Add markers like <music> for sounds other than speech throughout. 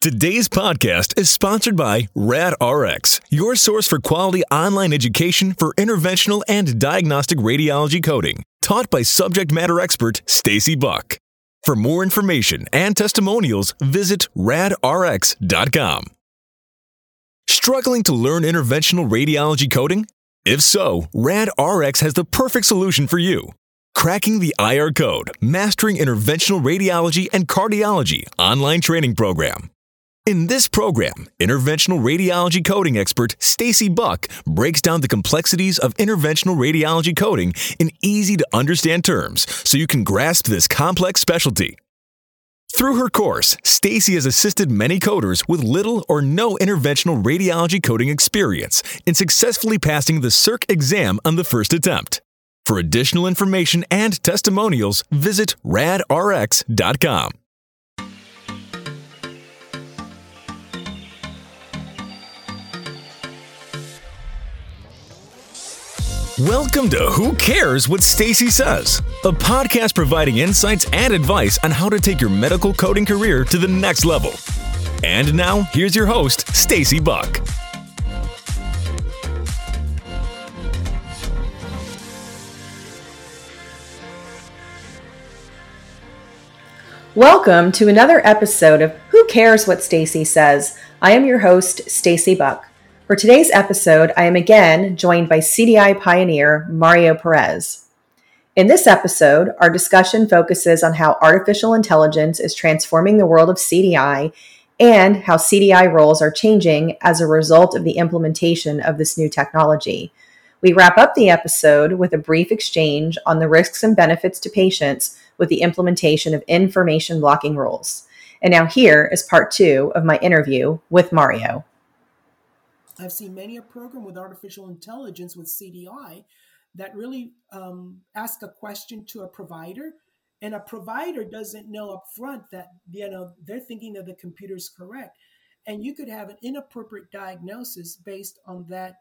Today's podcast is sponsored by RadRx, your source for quality online education for interventional and diagnostic radiology coding, taught by subject matter expert Stacy Buck. For more information and testimonials, visit radrx.com. Struggling to learn interventional radiology coding? If so, RadRx has the perfect solution for you. Cracking the IR Code, Mastering Interventional Radiology and Cardiology online training program. In this program, interventional radiology coding expert Stacy Buck breaks down the complexities of interventional radiology coding in easy to understand terms so you can grasp this complex specialty. Through her course, Stacy has assisted many coders with little or no interventional radiology coding experience in successfully passing the CIRCC exam on the first attempt. For additional information and testimonials, visit radrx.com. Welcome to Who Cares What Stacy Says, a podcast providing insights and advice on how to take your medical coding career to the next level. And now, here's your host, Stacy Buck. Welcome to another episode of Who Cares What Stacy Says. I am your host, Stacy Buck. For today's episode, I am again joined by CDI pioneer Mario Perez. In this episode, our discussion focuses on how artificial intelligence is transforming the world of CDI and how CDI roles are changing as a result of the implementation of this new technology. We wrap up the episode with a brief exchange on the risks and benefits to patients with the implementation of information blocking rules. And now, here is part two of my interview with Mario. I've seen many a program with artificial intelligence with CDI that really um, ask a question to a provider, and a provider doesn't know up front that you know they're thinking that the computer is correct, and you could have an inappropriate diagnosis based on that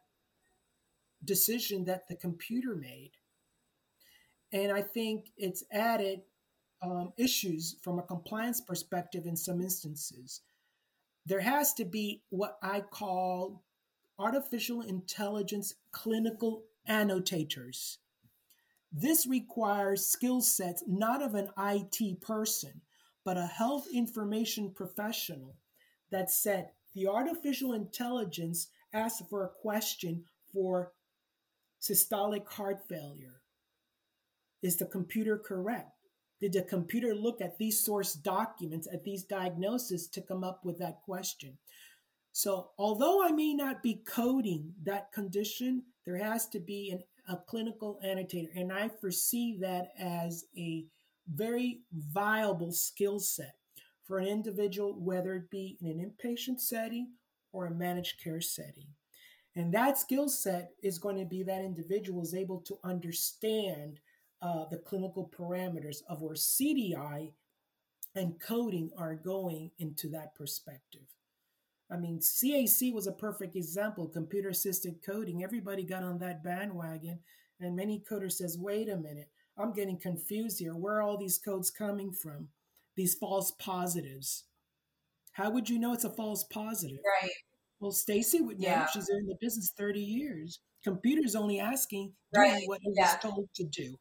decision that the computer made. And I think it's added um, issues from a compliance perspective in some instances. There has to be what I call artificial intelligence clinical annotators. This requires skill sets not of an IT person, but a health information professional that said the artificial intelligence asked for a question for systolic heart failure. Is the computer correct? Did the computer look at these source documents, at these diagnoses to come up with that question? So, although I may not be coding that condition, there has to be an, a clinical annotator. And I foresee that as a very viable skill set for an individual, whether it be in an inpatient setting or a managed care setting. And that skill set is going to be that individual is able to understand uh, the clinical parameters of where CDI and coding are going into that perspective. I mean, CAC was a perfect example, computer assisted coding. Everybody got on that bandwagon. And many coders says, wait a minute, I'm getting confused here. Where are all these codes coming from? These false positives. How would you know it's a false positive? Right. Well, Stacy would know. Yeah. She's in the business 30 years. Computer's only asking, doing Right. what it Yeah. was told to do.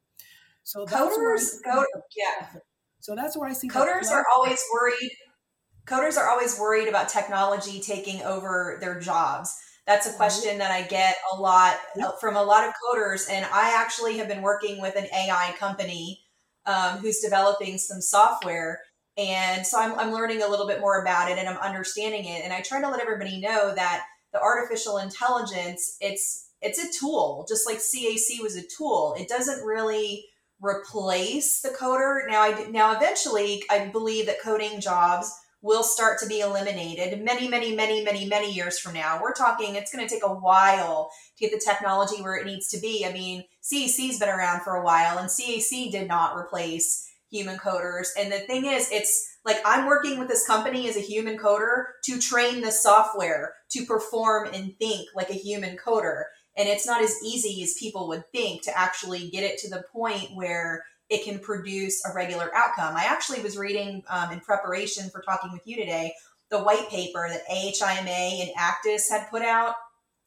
So that's where I Coders go, yeah. So that's where I see Coders are always worried. Coders are always worried about technology taking over their jobs. That's a question that I get a lot uh, from a lot of coders, and I actually have been working with an AI company um, who's developing some software, and so I'm, I'm learning a little bit more about it and I'm understanding it, and I try to let everybody know that the artificial intelligence it's it's a tool, just like CAC was a tool. It doesn't really replace the coder. Now, I now eventually, I believe that coding jobs will start to be eliminated many, many, many, many, many years from now. We're talking it's going to take a while to get the technology where it needs to be. I mean, CAC's been around for a while, and CAC did not replace human coders. And the thing is, it's like I'm working with this company as a human coder to train the software to perform and think like a human coder. And it's not as easy as people would think to actually get it to the point where it can produce a regular outcome. I actually was reading um, in preparation for talking with you today the white paper that AHIMA and ACDIS had put out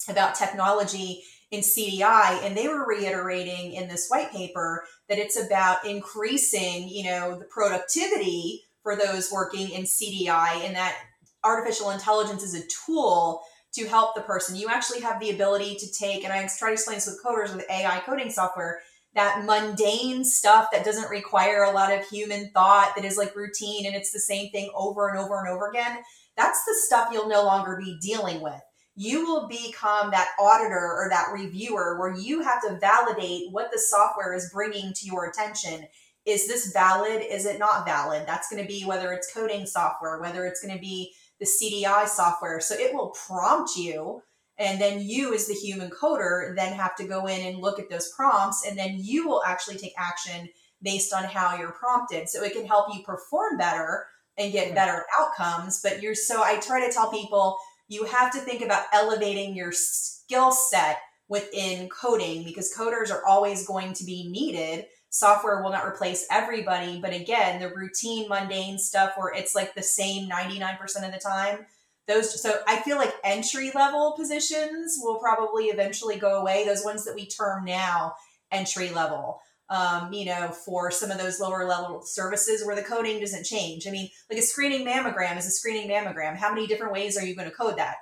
about technology in CDI, and they were reiterating in this white paper that it's about increasing, you know, the productivity for those working in CDI, and that artificial intelligence is a tool to help the person. You actually have the ability to take, and I try to explain this with coders with AI coding software, that mundane stuff that doesn't require a lot of human thought, that is like routine and it's the same thing over and over and over again. That's the stuff you'll no longer be dealing with. You will become that auditor or that reviewer where you have to validate what the software is bringing to your attention. Is this valid? Is it not valid? That's going to be whether it's coding software, whether it's going to be the CDI software. So it will prompt you. And then you, as the human coder, then have to go in and look at those prompts. And then you will actually take action based on how you're prompted. So it can help you perform better and get better outcomes. But you're so, I try to tell people you have to think about elevating your skill set within coding because coders are always going to be needed software will not replace everybody but again the routine mundane stuff where it's like the same 99% of the time those so i feel like entry level positions will probably eventually go away those ones that we term now entry level um, you know for some of those lower level services where the coding doesn't change i mean like a screening mammogram is a screening mammogram how many different ways are you going to code that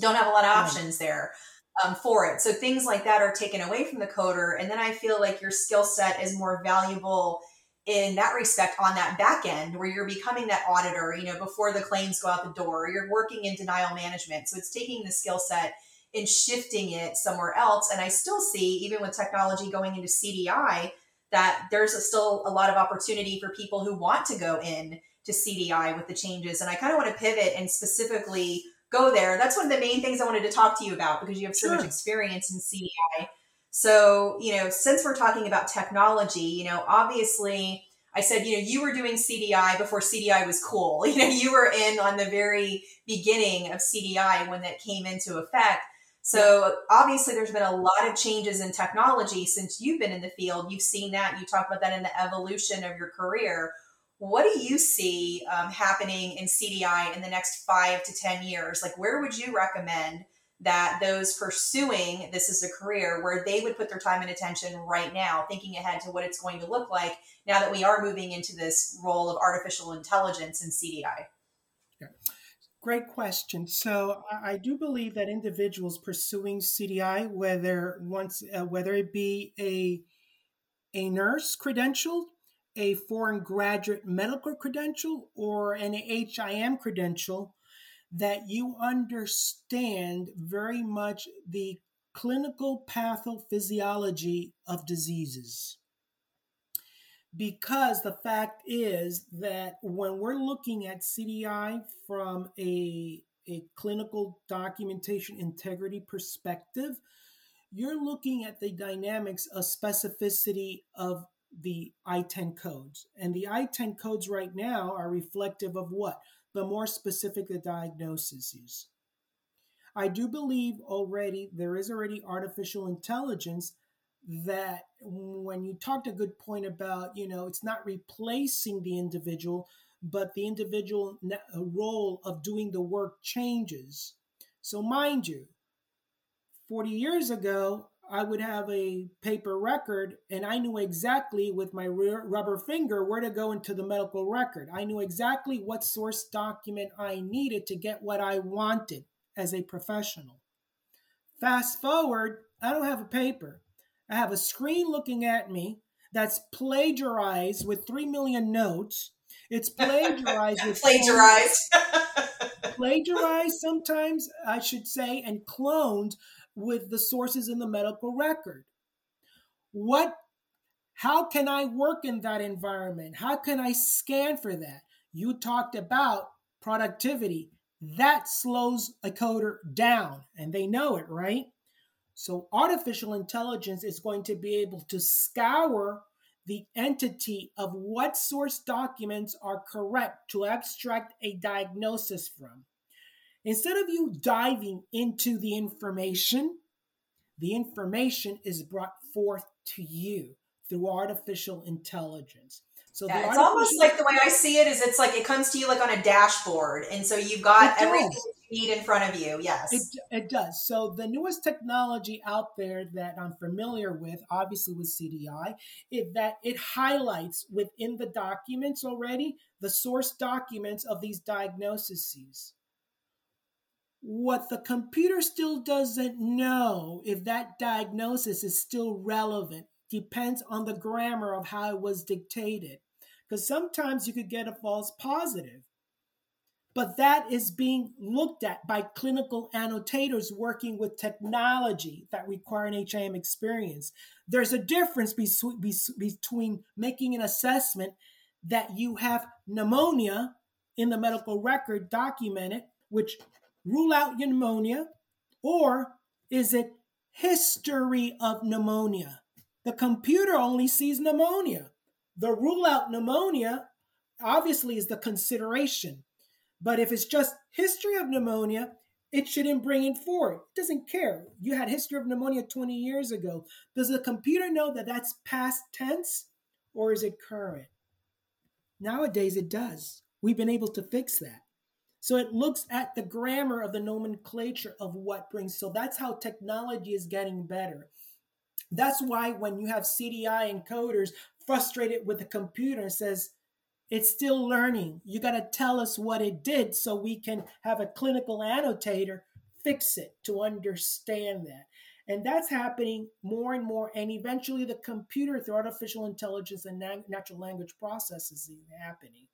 don't have a lot of options there um, for it. So things like that are taken away from the coder. And then I feel like your skill set is more valuable in that respect on that back end where you're becoming that auditor, you know, before the claims go out the door, you're working in denial management. So it's taking the skill set and shifting it somewhere else. And I still see, even with technology going into CDI, that there's a, still a lot of opportunity for people who want to go in to CDI with the changes. And I kind of want to pivot and specifically go there. That's one of the main things I wanted to talk to you about because you have so sure. much experience in CDI. So, you know, since we're talking about technology, you know, obviously I said, you know, you were doing CDI before CDI was cool. <laughs> You know, you were in on the very beginning of CDI when that came into effect. So obviously there's been a lot of changes in technology since you've been in the field. You've seen that. You talked about that in the evolution of your career. What do you see um, happening in CDI in the next five to 10 years? Like, where would you recommend that those pursuing this as a career, where they would put their time and attention right now, thinking ahead to what it's going to look like now that we are moving into this role of artificial intelligence and CDI? Yeah. Great question. So I do believe that individuals pursuing CDI, whether once uh, whether it be a a nurse credential, a foreign graduate medical credential or an HIM credential, that you understand very much the clinical pathophysiology of diseases. Because the fact is that when we're looking at CDI from a, a clinical documentation integrity perspective, you're looking at the dynamics of specificity of the I-10 codes. And the I-10 codes right now are reflective of what? The more specific the diagnosis is. I do believe already there is already artificial intelligence that when you talked a good point about, you know, it's not replacing the individual, but the individual uh, role of doing the work changes. So mind you, 40 years ago, I would have a paper record and I knew exactly with my rubber finger where to go into the medical record. I knew exactly what source document I needed to get what I wanted as a professional. Fast forward, I don't have a paper. I have a screen looking at me that's plagiarized with 3 million notes. It's <laughs> plagiarized with plagiarized. plagiarized sometimes, I should say, and cloned with the sources in the medical record. What how can I work in that environment? How can I scan for that? You talked about productivity. That slows a coder down, and they know it, right? So, artificial intelligence is going to be able to scour the entity of what source documents are correct to abstract a diagnosis from. Instead of you diving into the information, the information is brought forth to you through artificial intelligence. So yeah, it's almost like the way I see it is it's like it comes to you like on a dashboard, and so you've got everything you need in front of you. Yes, it, it does. So the newest technology out there that I'm familiar with, obviously with CDI, is that it highlights within the documents already the source documents of these diagnoses. What the computer still doesn't know if that diagnosis is still relevant depends on the grammar of how it was dictated. Because sometimes you could get a false positive. But that is being looked at by clinical annotators working with technology that require an HIM experience. There's a difference between making an assessment that you have pneumonia in the medical record documented, which rule out pneumonia, or is it history of pneumonia? The computer only sees pneumonia. The rule out pneumonia obviously is the consideration. But if it's just history of pneumonia, it shouldn't bring it forward. It doesn't care. You had history of pneumonia 20 years ago. Does the computer know that that's past tense or is it current? Nowadays it does. We've been able to fix that. So it looks at the grammar of the nomenclature of what brings. So that's how technology is getting better. That's why when you have CDI encoders frustrated with the computer and says, it's still learning. You got to tell us what it did so we can have a clinical annotator fix it to understand that. And that's happening more and more. And eventually, the computer, through artificial intelligence and natural language processes, is happening.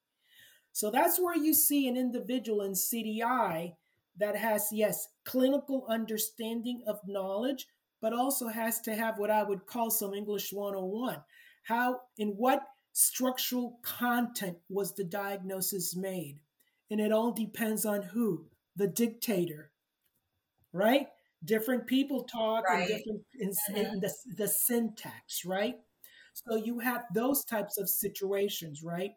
So that's where you see an individual in CDI that has, yes, clinical understanding of knowledge, but also has to have what I would call some English 101. How, in what structural content was the diagnosis made? And it all depends on who? The dictator, right? Different people talk right. in different in, in mm-hmm. the, the syntax, right? So you have those types of situations, right?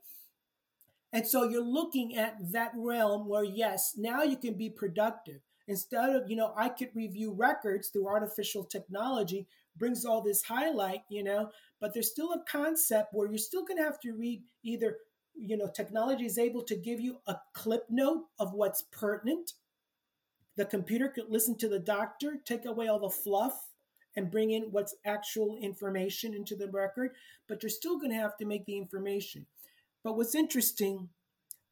And so you're looking at that realm where, yes, now you can be productive. Instead of, you know, I could review records through artificial technology, brings all this highlight, you know, but there's still a concept where you're still going to have to read either, you know, technology is able to give you a clip note of what's pertinent. The computer could listen to the doctor, take away all the fluff, and bring in what's actual information into the record, but you're still going to have to make the information. But what's interesting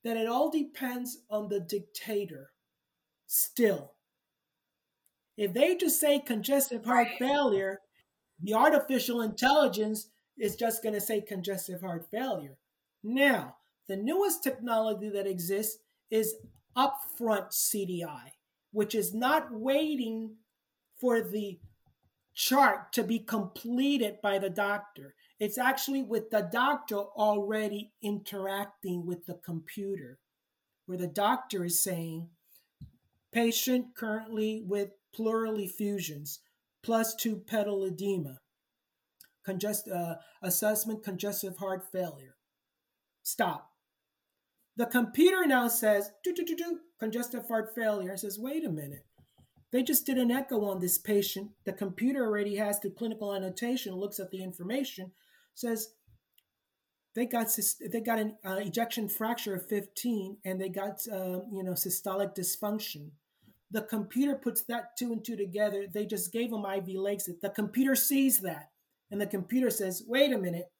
that it all depends on the dictator still. If they just say congestive heart failure, the artificial intelligence is just going to say congestive heart failure. Now, the newest technology that exists is upfront CDI, which is not waiting for the chart to be completed by the doctor. It's actually with the doctor already interacting with the computer, where the doctor is saying, Patient currently with pleural effusions, plus two pedal edema. Congest, uh, assessment congestive heart failure. Stop. The computer now says, do, do, do, do, congestive heart failure. It says, wait a minute. They just did an echo on this patient. The computer already has the clinical annotation, looks at the information, says they got they got an uh, ejection fraction of 15, and they got uh, you know systolic dysfunction. The computer puts that two and two together. They just gave them IV Lasix. The computer sees that. And the computer says, wait a minute.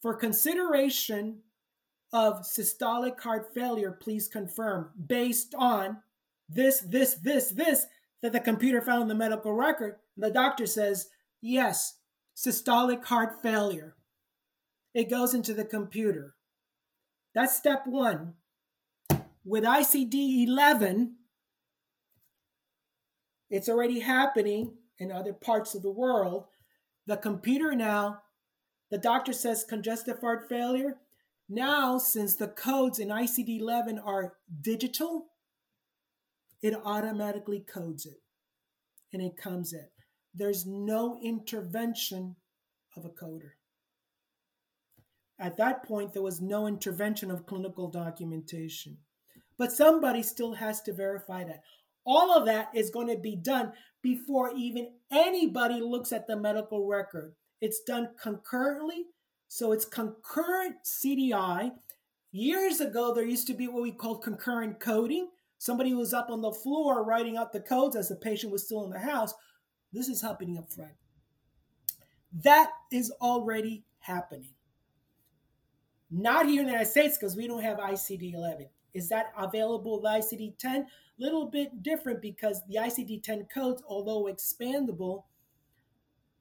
For consideration of systolic heart failure, please confirm based on this, this, this, this that the computer found in the medical record. The doctor says, yes, systolic heart failure. It goes into the computer. That's step one. With ICD 11, it's already happening in other parts of the world. The computer now, the doctor says congestive heart failure. Now, since the codes in ICD 11 are digital, it automatically codes it and it comes in. There's no intervention of a coder. At that point, there was no intervention of clinical documentation. But somebody still has to verify that. All of that is going to be done before even anybody looks at the medical record. It's done concurrently. So it's concurrent CDI. Years ago, there used to be what we called concurrent coding. Somebody was up on the floor writing out the codes as the patient was still in the house. This is happening up front. That is already happening. Not here in the United States because we don't have ICD 11. Is that available with ICD 10? Little bit different because the ICD 10 codes, although expandable,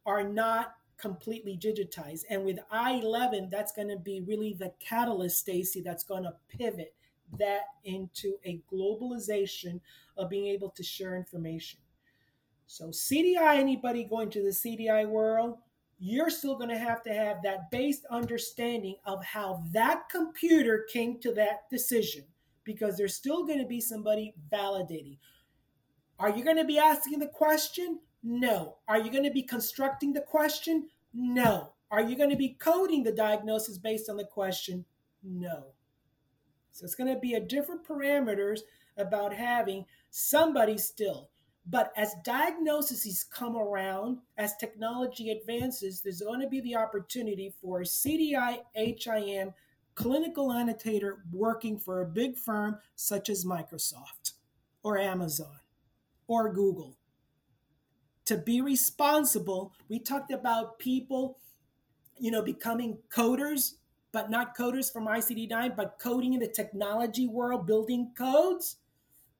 are not completely digitized. And with I11, that's going to be really the catalyst, Stacy, that's going to pivot that into a globalization of being able to share information. So, CDI, anybody going to the CDI world, you're still going to have to have that based understanding of how that computer came to that decision because there's still going to be somebody validating. Are you going to be asking the question? No. Are you going to be constructing the question? No. Are you going to be coding the diagnosis based on the question? No. So it's going to be a different parameters about having somebody still. But as diagnoses come around, as technology advances, there's going to be the opportunity for a CDI HIM clinical annotator working for a big firm such as Microsoft or Amazon or Google to be responsible. We talked about people, you know, becoming coders, but not coders from ICD-9, but coding in the technology world, building codes.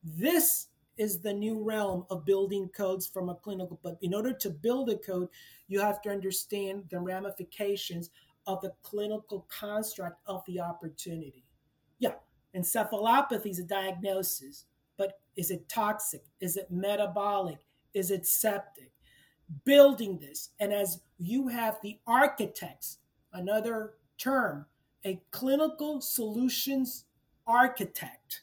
This is the new realm of building codes from a clinical. But in order to build a code, you have to understand the ramifications of the clinical construct of the opportunity. Yeah, encephalopathy is a diagnosis, but is it toxic? Is it metabolic? Is it septic? Building this. And as you have the architects, another term, a clinical solutions architect.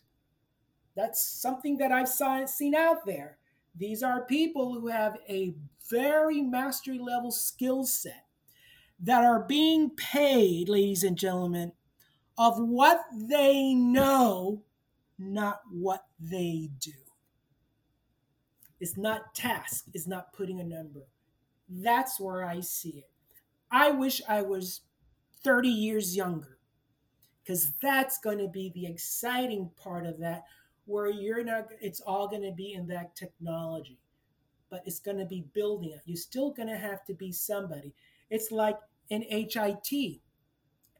That's something that I've seen out there. These are people who have a very mastery level skill set that are being paid, ladies and gentlemen, of what they know, not what they do. It's not task, it's not putting a number. That's where I see it. I wish I was 30 years younger because that's going to be the exciting part of that where you're not it's all going to be in that technology but it's going to be building it. You're still going to have to be somebody. It's like in HIT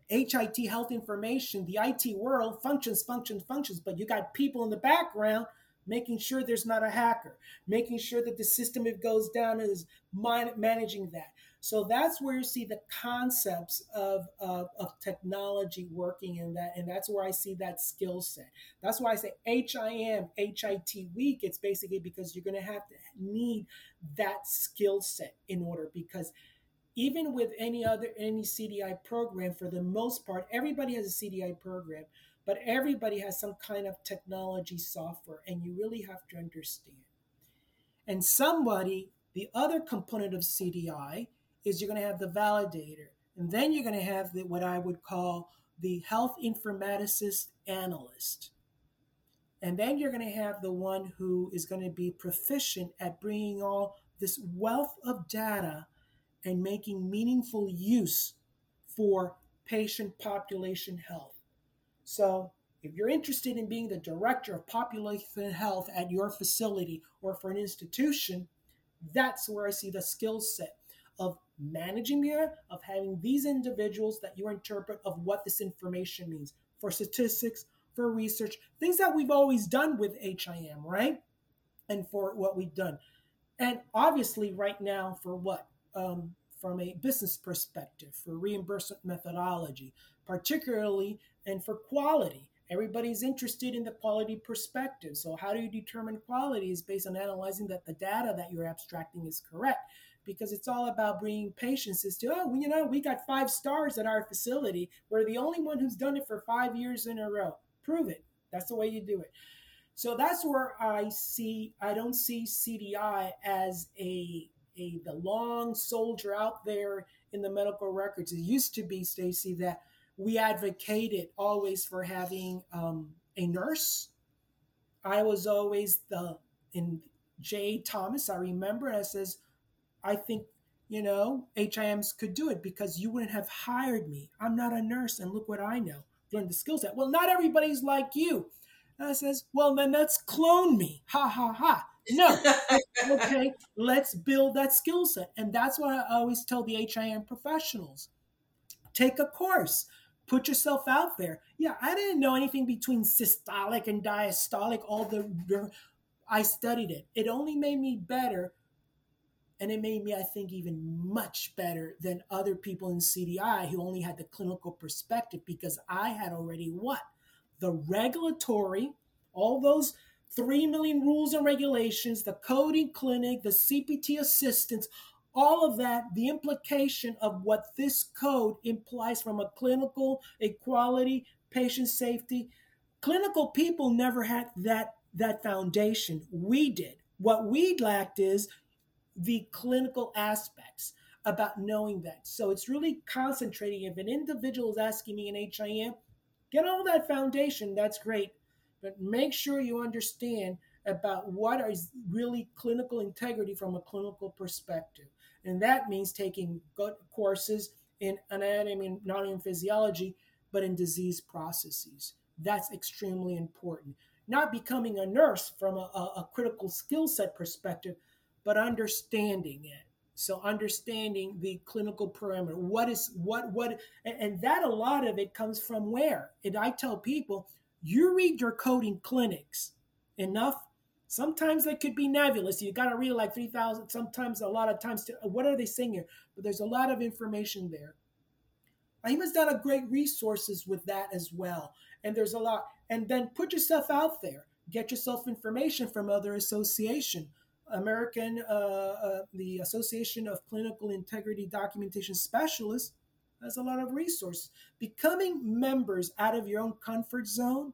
HIT health information the IT world functions functions functions but you got people in the background making sure there's not a hacker, making sure that the system it goes down is managing that. So that's where you see the concepts of, of, of technology working in that. And that's where I see that skill set. That's why I say HIM, HIT week. It's basically because you're going to have to need that skill set in order because even with any other any CDI program, for the most part, everybody has a CDI program but everybody has some kind of technology software, and you really have to understand. And somebody, the other component of CDI is you're going to have the validator, and then you're going to have the, what I would call the health informaticist analyst. And then you're going to have the one who is going to be proficient at bringing all this wealth of data and making meaningful use for patient population health. So, if you're interested in being the director of population health at your facility or for an institution, that's where I see the skill set of managing the of having these individuals that you interpret of what this information means for statistics, for research, things that we've always done with HIM, right? And for what we've done. And obviously, right now, for what? Um, from a business perspective, for reimbursement methodology, particularly and for quality. Everybody's interested in the quality perspective. So, how do you determine quality is based on analyzing that the data that you're abstracting is correct because it's all about bringing patients as to, oh, you know, we got five stars at our facility. We're the only one who's done it for five years in a row. Prove it. That's the way you do it. So that's where I see, I don't see CDI as a, a the long soldier out there in the medical records. It used to be, Stacy, that we advocated always for having um, a nurse. I was always the in Jay Thomas. I remember, and I says, I think you know, HIMs could do it because you wouldn't have hired me. I'm not a nurse, and look what I know. Learn the skill set. Well, not everybody's like you. And I says, well, then let's clone me. Ha ha ha. No. <laughs> okay, let's build that skill set. And that's what I always tell the HIM professionals. Take a course. Put yourself out there. Yeah, I didn't know anything between systolic and diastolic. All the I studied it. It only made me better and it made me, I think, even much better than other people in CDI who only had the clinical perspective because I had already what? The regulatory, all those 3 million rules and regulations, the coding clinic, the CPT assistance, all of that, the implication of what this code implies from a clinical equality, patient safety. Clinical people never had that that foundation. We did. What we lacked is the clinical aspects about knowing that. So it's really concentrating. If an individual is asking me an HIM, get all that foundation. That's great. But make sure you understand about what is really clinical integrity from a clinical perspective. And that means taking good courses in anatomy, not in physiology, but in disease processes. That's extremely important. Not becoming a nurse from a, a, a critical skill set perspective, but understanding it. So understanding the clinical parameter, what is what what, and that a lot of it comes from where. And I tell people, you read your coding clinics enough. Sometimes they could be nebulous. You got to read like three thousand. Sometimes a lot of times, to, what are they saying here? But there's a lot of information there. AHIMA's done a great resources with that as well. And there's a lot. And then put yourself out there. Get yourself information from other association. American, uh, uh, the Association of Clinical Integrity Documentation Specialists has a lot of resources. Becoming members out of your own comfort zone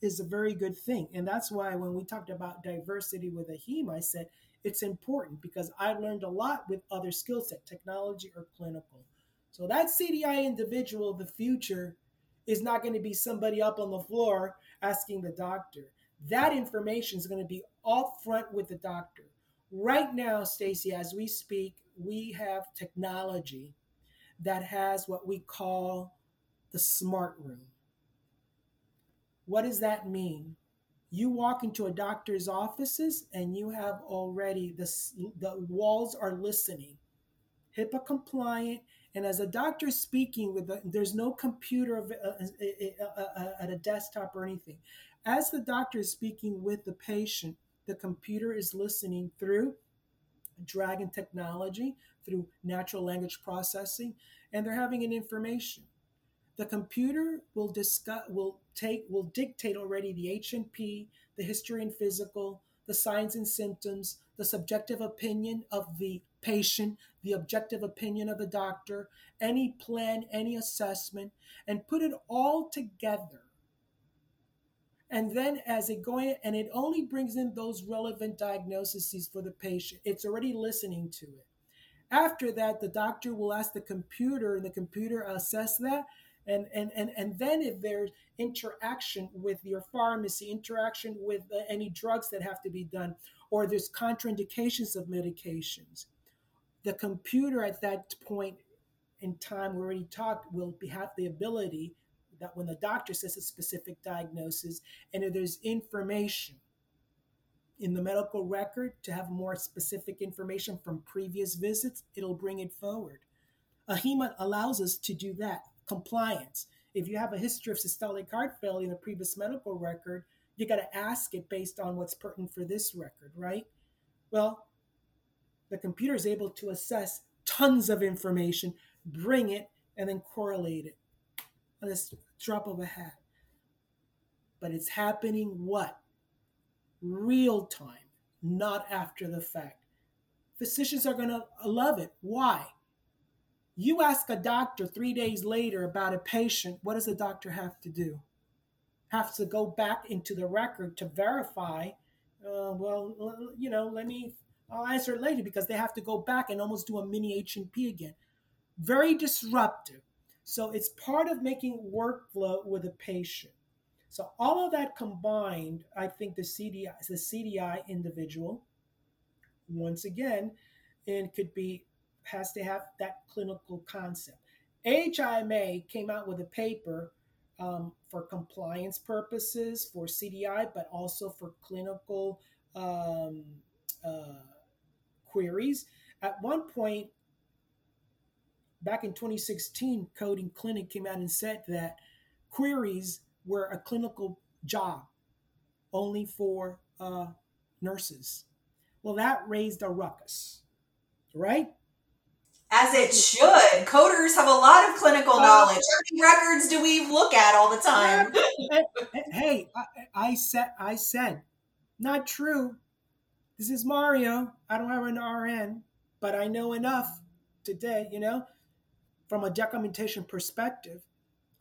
is a very good thing. And that's why when we talked about diversity with AHIM, I said it's important because I've learned a lot with other skill set, technology or clinical. So that CDI individual of the future is not going to be somebody up on the floor asking the doctor. That information is going to be up front with the doctor. Right now, Stacy, as we speak, we have technology that has what we call the smart room. What does that mean? You walk into a doctor's offices and you have already the, the walls are listening, HIPAA compliant. And as a doctor speaking with, the, there's no computer uh, uh, uh, at a desktop or anything. As the doctor is speaking with the patient, the computer is listening through Dragon technology, through natural language processing, and they're having an information. The computer will discuss, will take, will dictate already the H&P, the history and physical, the signs and symptoms, the subjective opinion of the patient, the objective opinion of the doctor, any plan, any assessment, and put it all together and then as it going, and it only brings in those relevant diagnoses for the patient. It's already listening to it. After that, the doctor will ask the computer, and the computer assess that. And, and, and, and then if there's interaction with your pharmacy, interaction with any drugs that have to be done, or there's contraindications of medications, the computer at that point in time we already talked will be, have the ability when the doctor says a specific diagnosis and if there's information in the medical record to have more specific information from previous visits, it'll bring it forward. AHIMA allows us to do that. Compliance. If you have a history of systolic heart failure in a previous medical record, you got to ask it based on what's pertinent for this record, right? Well, the computer is able to assess tons of information, bring it, and then correlate it on this drop of a hat. But it's happening what? Real time, not after the fact. Physicians are going to love it. Why? You ask a doctor three days later about a patient, what does the doctor have to do? Have to go back into the record to verify. Uh, well, you know, let me. I'll answer it later because they have to go back and almost do a mini H and P again. Very disruptive. So it's part of making workflow with a patient. So all of that combined, I think the CDI, the CDI individual, once again, and could be has to have that clinical concept. HIMA came out with a paper um, for compliance purposes for CDI, but also for clinical um, uh, queries. At one point, back in 2016, Coding Clinic came out and said that queries were a clinical job only for uh, nurses. Well, that raised a ruckus, right? As it should. Coders have a lot of clinical knowledge. How many records do we look at all the time? <laughs> hey, I, I said, I said, not true. This is Mario. I don't have an RN, but I know enough today, you know, from a documentation perspective.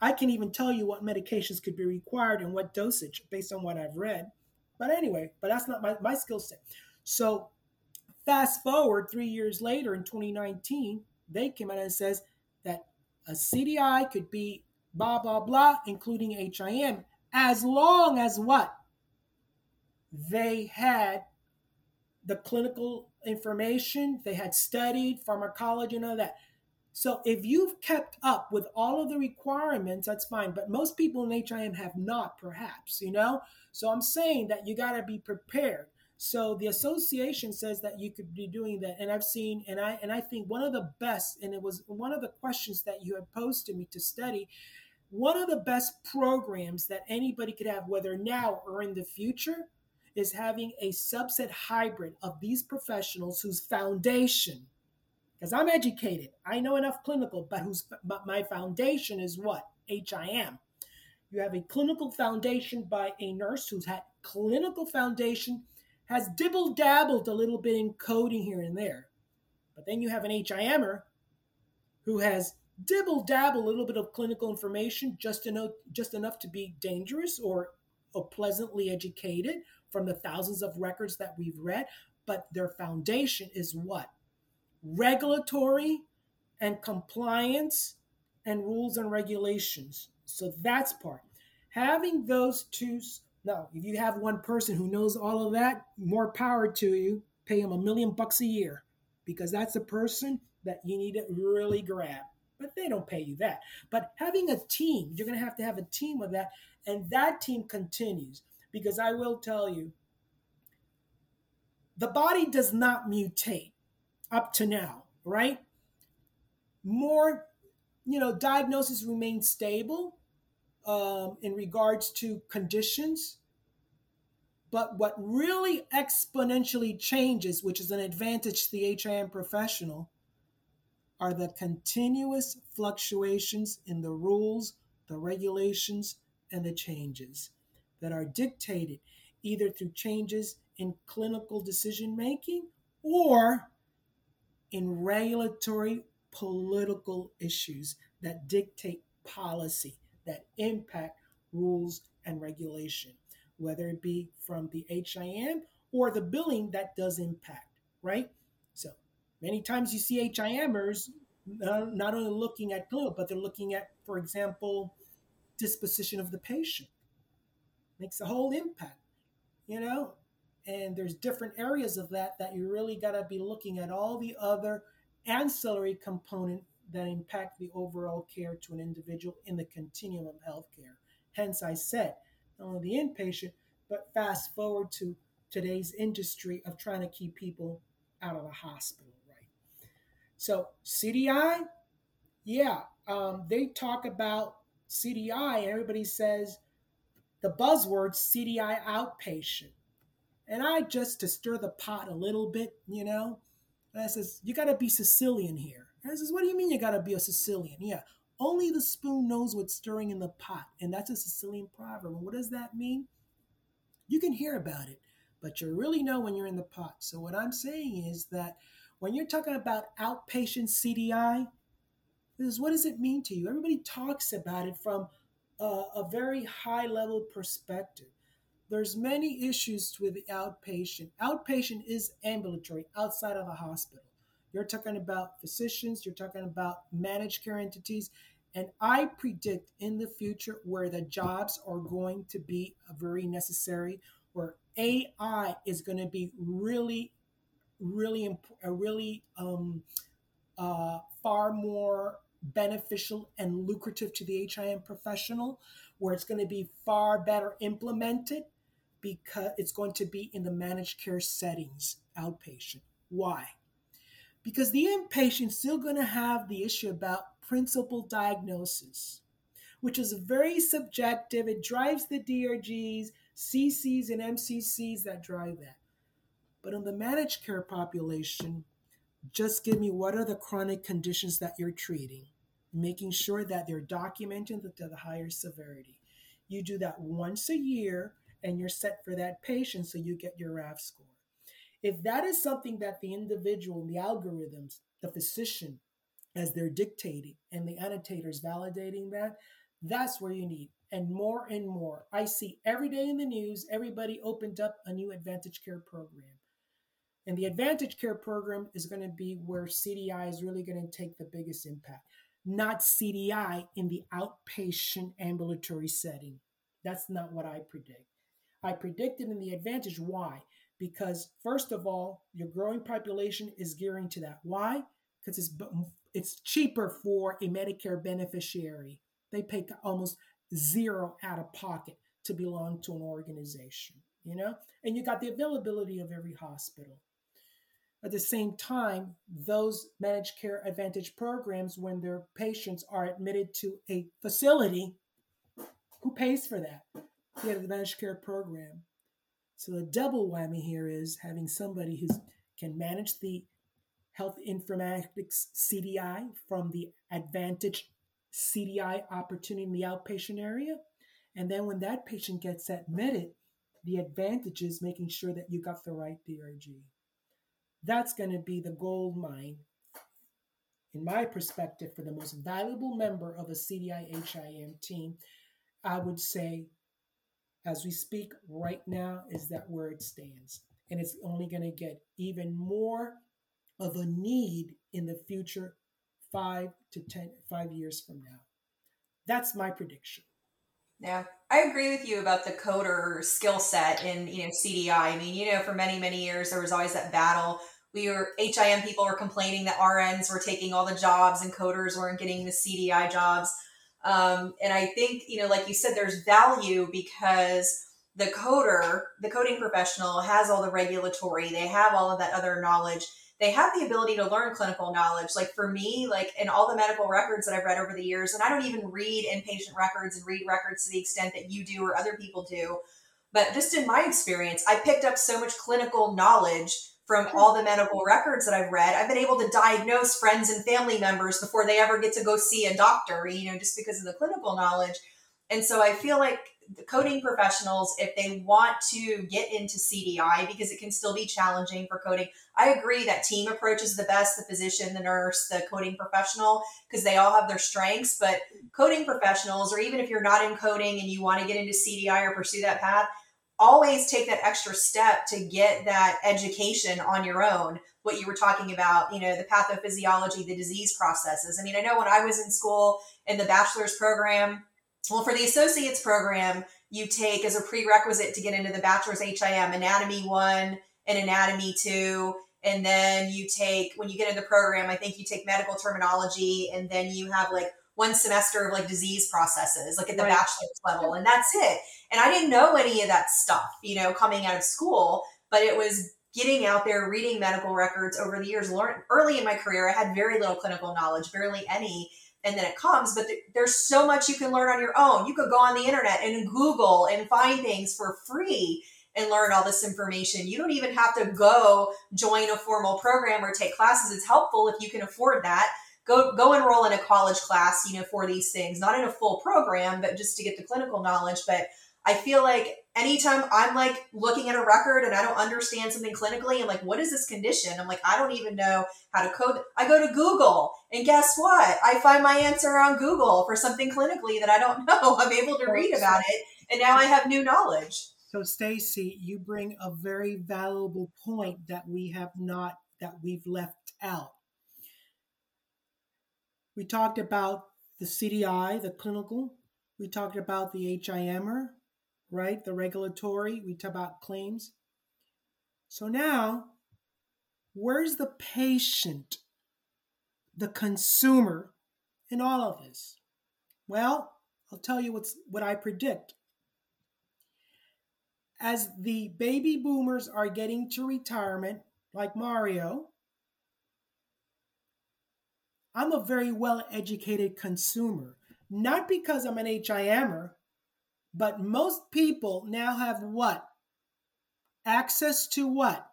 I can even tell you what medications could be required and what dosage based on what I've read. But anyway, but that's not my, my skill set. So Fast forward three years later in 2019, they came out and says that a CDI could be blah blah blah, including HIM, as long as what they had the clinical information, they had studied pharmacology and all that. So if you've kept up with all of the requirements, that's fine. But most people in HIM have not, perhaps, you know? So I'm saying that you got to be prepared. So the association says that you could be doing that, and I've seen, and I and I think one of the best, and it was one of the questions that you had posed to me to study. One of the best programs that anybody could have, whether now or in the future, is having a subset hybrid of these professionals whose foundation, because I'm educated, I know enough clinical, but whose but my foundation is what HIM. You have a clinical foundation by a nurse who's had clinical foundation has dibble dabbled a little bit in coding here and there. But then you have an HIMer who has dibble dabble a little bit of clinical information just enough, just enough to be dangerous or, or pleasantly educated from the thousands of records that we've read. But their foundation is what? Regulatory and compliance and rules and regulations. So that's part. Having those two no, if you have one person who knows all of that, more power to you. Pay him a million bucks a year because that's the person that you need to really grab. But they don't pay you that. But having a team, you're going to have to have a team of that. And that team continues because I will tell you the body does not mutate up to now, right? More, you know, diagnosis remains stable um, in regards to conditions. But what really exponentially changes, which is an advantage to the HIM professional, are the continuous fluctuations in the rules, the regulations, and the changes that are dictated either through changes in clinical decision making or in regulatory political issues that dictate policy that impact rules and regulation, whether it be from the HIM or the billing that does impact, right? So many times you see HIMers uh, not only looking at clinical, but they're looking at, for example, disposition of the patient. Makes a whole impact, you know? And there's different areas of that that you really got to be looking at all the other ancillary component that impact the overall care to an individual in the continuum of healthcare. Hence, I said, not only the inpatient, but fast forward to today's industry of trying to keep people out of the hospital, right? So, CDI, yeah, um, they talk about CDI, everybody says the buzzword CDI outpatient. And I just to stir the pot a little bit, you know, and I says, you got to be Sicilian here. And I says, What do you mean you gotta be a Sicilian? Yeah, only the spoon knows what's stirring in the pot. And that's a Sicilian proverb. And what does that mean? You can hear about it, but you really know when you're in the pot. So what I'm saying is that when you're talking about outpatient CDI, is what does it mean to you? Everybody talks about it from a, a very high level perspective. There's many issues with the outpatient. Outpatient is ambulatory, outside of the hospital. You're talking about physicians, you're talking about managed care entities. And I predict in the future where the jobs are going to be very necessary, where AI is going to be really, really, a really um, uh, far more beneficial and lucrative to the HIM professional, where it's going to be far better implemented because it's going to be in the managed care settings, outpatient. Why? Because the inpatient's still going to have the issue about principal diagnosis, which is very subjective. It drives the DRGs, CCs, and MCCs that drive that. But in the managed care population, just give me what are the chronic conditions that you're treating, making sure that they're documented to the higher severity. You do that once a year and you're set for that patient so you get your RAF score. If that is something that the individual, the algorithms, the physician, as they're dictating and the annotators validating that, that's where you need. And more and more. I see every day in the news, everybody opened up a new Advantage Care program. And the Advantage Care program is going to be where CDI is really going to take the biggest impact, not CDI in the outpatient ambulatory setting. That's not what I predict. I predicted in the Advantage. Why? Because, first of all, your growing population is gearing to that. Why? Because it's, it's cheaper for a Medicare beneficiary. They pay almost zero out of pocket to belong to an organization, you know? And you got the availability of every hospital. At the same time, those managed care advantage programs, when their patients are admitted to a facility, who pays for that? The advantage care program. So the double whammy here is having somebody who can manage the health informatics CDI from the advantage CDI opportunity in the outpatient area. And then when that patient gets admitted, the advantage is making sure that you got the right DRG. That's going to be the gold mine, in my perspective, for the most valuable member of a CDI HIM team. I would say, as we speak right now, is that where it stands. And it's only going to get even more of a need in the future, five to ten, five years from now. That's my prediction. Yeah, I agree with you about the coder skill set in you know CDI. I mean, you know, for many many years there was always that battle. We were HIM people were complaining that RNs were taking all the jobs and coders weren't getting the CDI jobs. Um, and I think you know, like you said, there's value because the coder, the coding professional, has all the regulatory. They have all of that other knowledge they have the ability to learn clinical knowledge. Like for me, like in all the medical records that I've read over the years, and I don't even read inpatient records and read records to the extent that you do or other people do. But just in my experience, I picked up so much clinical knowledge from all the medical records that I've read. I've been able to diagnose friends and family members before they ever get to go see a doctor, you know, just because of the clinical knowledge. And so I feel like the coding professionals, if they want to get into CDI, because it can still be challenging for coding, I agree that team approach is the best the physician, the nurse, the coding professional, because they all have their strengths. But coding professionals, or even if you're not in coding and you want to get into CDI or pursue that path, always take that extra step to get that education on your own what you were talking about you know the pathophysiology the disease processes i mean i know when i was in school in the bachelor's program well, for the associates program, you take as a prerequisite to get into the bachelor's HIM anatomy one and anatomy two. And then you take, when you get into the program, I think you take medical terminology and then you have like one semester of like disease processes, like at the right. bachelor's level. And that's it. And I didn't know any of that stuff, you know, coming out of school, but it was getting out there, reading medical records over the years. Learn, early in my career, I had very little clinical knowledge, barely any and then it comes but th- there's so much you can learn on your own. You could go on the internet and google and find things for free and learn all this information. You don't even have to go join a formal program or take classes. It's helpful if you can afford that. Go go enroll in a college class you know for these things not in a full program but just to get the clinical knowledge but I feel like anytime I'm like looking at a record and I don't understand something clinically, I'm like, what is this condition? I'm like, I don't even know how to code. I go to Google and guess what? I find my answer on Google for something clinically that I don't <laughs> know. I'm able to read about it and now I have new knowledge. So Stacy, you bring a very valuable point that we have not that we've left out. We talked about the CDI, the clinical. We talked about the HIMer, right? The regulatory, we talk about claims. So now, where's the patient? the consumer in all of this? Well, I'll tell you what's what I predict. As the baby boomers are getting to retirement, like Mario, I'm a very well educated consumer. Not because I'm an HIMer, but most people now have what? Access to what?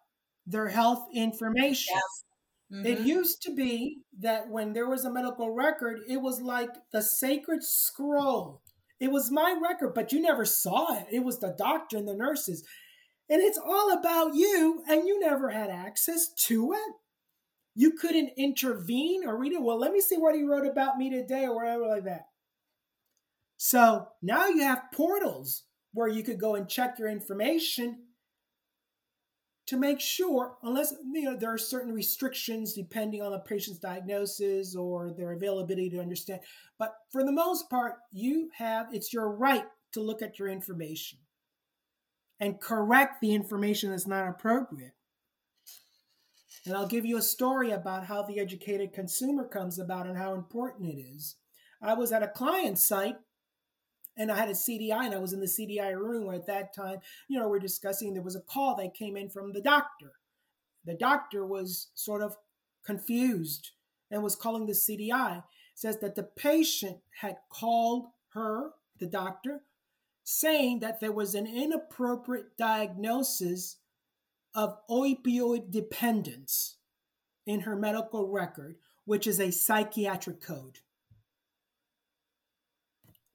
Their health information. Yes. Mm-hmm. It used to be that when there was a medical record, it was like the sacred scroll. It was my record, but you never saw it. It was the doctor and the nurses. And it's all about you, and you never had access to it. You couldn't intervene or read it. Well, let me see what he wrote about me today or whatever like that. So now you have portals where you could go and check your information to make sure, unless you know there are certain restrictions depending on the patient's diagnosis or their availability to understand. But for the most part, you have it's your right to look at your information and correct the information that's not appropriate. And I'll give you a story about how the educated consumer comes about and how important it is. I was at a client site and I had a CDI and I was in the CDI room where at that time, you know, we're discussing there was a call that came in from the doctor. The doctor was sort of confused and was calling the CDI. says that the patient had called her, the doctor, saying that there was an inappropriate diagnosis of opioid dependence in her medical record, which is a psychiatric code.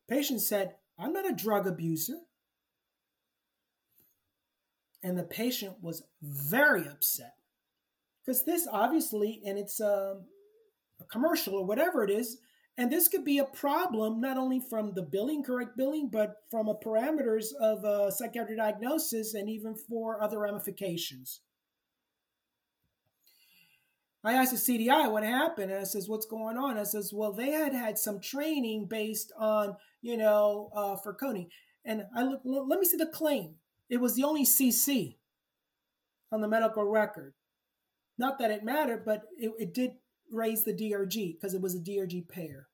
Patient said, I'm not a drug abuser. And the patient was very upset because this obviously, and it's a, um, a commercial or whatever it is, and this could be a problem not only from the billing, correct billing, but from a parameters of a psychiatric diagnosis and even for other ramifications. I asked the CDI what happened, and I says, "What's going on?" I says, "Well, they had had some training based on, you know, uh, for Coney." And I look, let me see the claim. It was the only CC on the medical record. Not that it mattered, but it, it did raise the DRG because it was a DRG payer.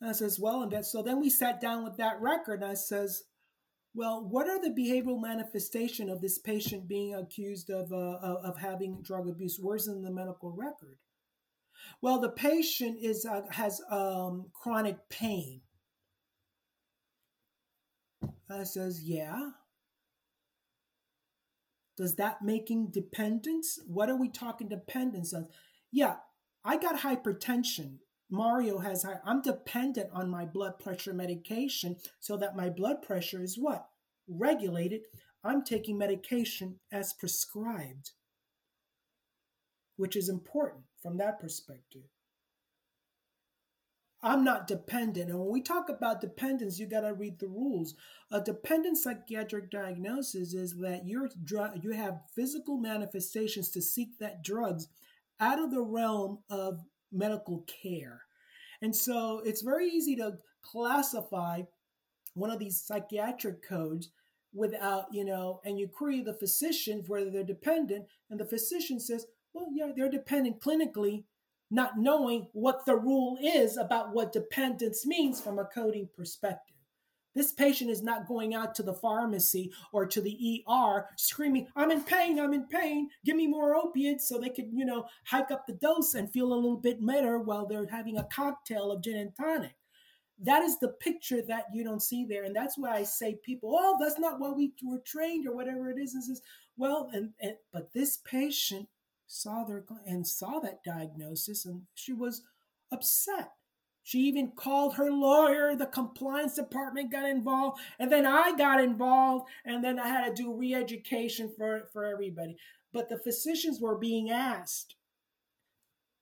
And I says, "Well," and then, so then we sat down with that record, and I says, well, what are the behavioral manifestation of this patient being accused of, uh, of having drug abuse? Where's in the medical record? Well, the patient is uh, has um, chronic pain. I says, yeah. Does that making dependence? What are we talking dependence on? Yeah, I got hypertension. Mario has, I'm dependent on my blood pressure medication so that my blood pressure is what? Regulated. I'm taking medication as prescribed, which is important from that perspective. I'm not dependent. And when we talk about dependence, you got to read the rules. A dependent psychiatric diagnosis is that you're you have physical manifestations to seek that drugs out of the realm of medical care. And so it's very easy to classify one of these psychiatric codes without, you know, and you query the physician whether they're dependent, and the physician says, well, yeah, they're dependent clinically, not knowing what the rule is about what dependence means from a coding perspective. This patient is not going out to the pharmacy or to the ER screaming, I'm in pain, I'm in pain, give me more opiates so they could, you know, hike up the dose and feel a little bit better while they're having a cocktail of gin and tonic. That is the picture that you don't see there. And that's why I say people, oh, that's not what we were trained or whatever it is. is well, and, and but this patient saw their and saw that diagnosis and she was upset she even called her lawyer, the compliance department got involved, and then I got involved, and then I had to do re education for, for everybody. But the physicians were being asked,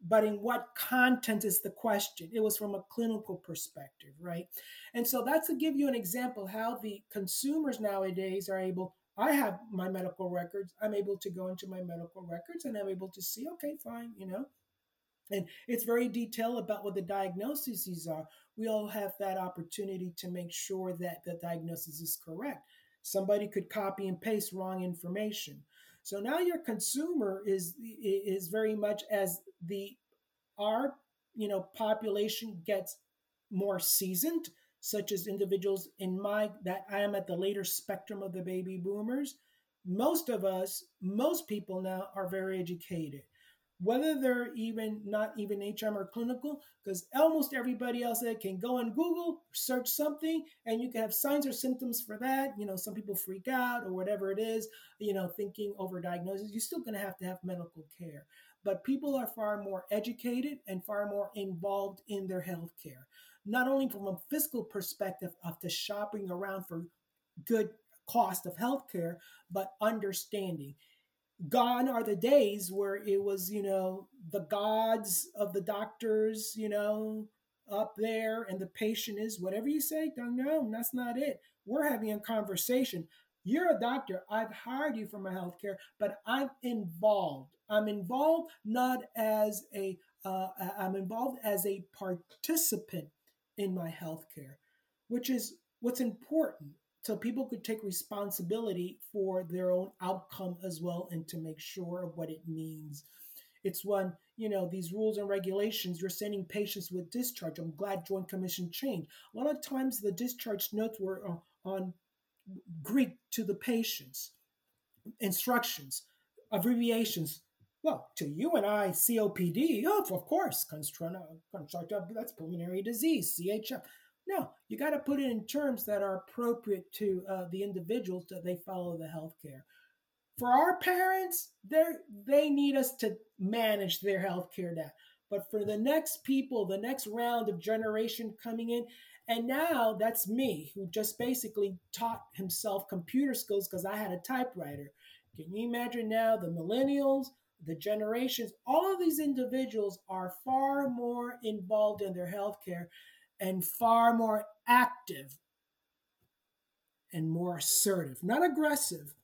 but in what content is the question? It was from a clinical perspective, right? And so that's to give you an example how the consumers nowadays are able. I have my medical records. I'm able to go into my medical records and I'm able to see, okay, fine, you know, and it's very detailed about what the diagnoses are. We all have that opportunity to make sure that the diagnosis is correct. Somebody could copy and paste wrong information. So now your consumer is is very much as the our you know population gets more seasoned, such as individuals in my that I am at the later spectrum of the baby boomers, most of us, most people now are very educated whether they're even not even HM or clinical, because almost everybody else that can go on Google, search something, and you can have signs or symptoms for that. You know, some people freak out or whatever it is, you know, thinking over diagnosis. You're still going to have to have medical care. But people are far more educated and far more involved in their health care, not only from a fiscal perspective of the shopping around for good cost of healthcare, but understanding gone are the days where it was, you know, the gods of the doctors, you know, up there and the patient is whatever you say. No, that's not it. We're having a conversation. You're a doctor. I've hired you for my healthcare, but I'm involved. I'm involved not as a. Uh, am involved as a participant in my healthcare, which is what's important so people could take responsibility for their own outcome as well and to make sure of what it means. It's when you know these rules and regulations you're sending patients with discharge. I'm glad joint commission changed. A lot of times the discharge notes were uh, on greek to the patients. Instructions abbreviations. Well, to you and I, COPD, oh, of course, constructive, that's pulmonary disease, CHF. No, you got to put it in terms that are appropriate to uh, the individuals that they follow the healthcare. For our parents, they they need us to manage their healthcare debt. But for the next people, the next round of generation coming in, and now that's me who just basically taught himself computer skills because I had a typewriter. Can you imagine now the millennials, the generations, all of these individuals are far more involved in their healthcare and far more active and more assertive, not aggressive,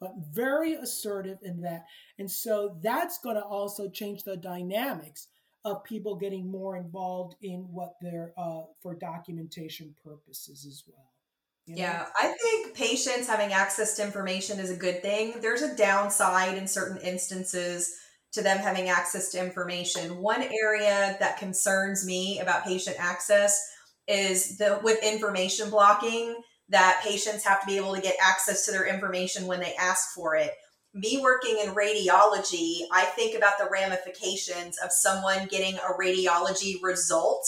but very assertive in that. And so that's going to also change the dynamics of people getting more involved in what they're uh, for documentation purposes as well. You know? Yeah, I think patients having access to information is a good thing. There's a downside in certain instances to them having access to information. One area that concerns me about patient access is the with information blocking that patients have to be able to get access to their information when they ask for it. Me working in radiology, I think about the ramifications of someone getting a radiology result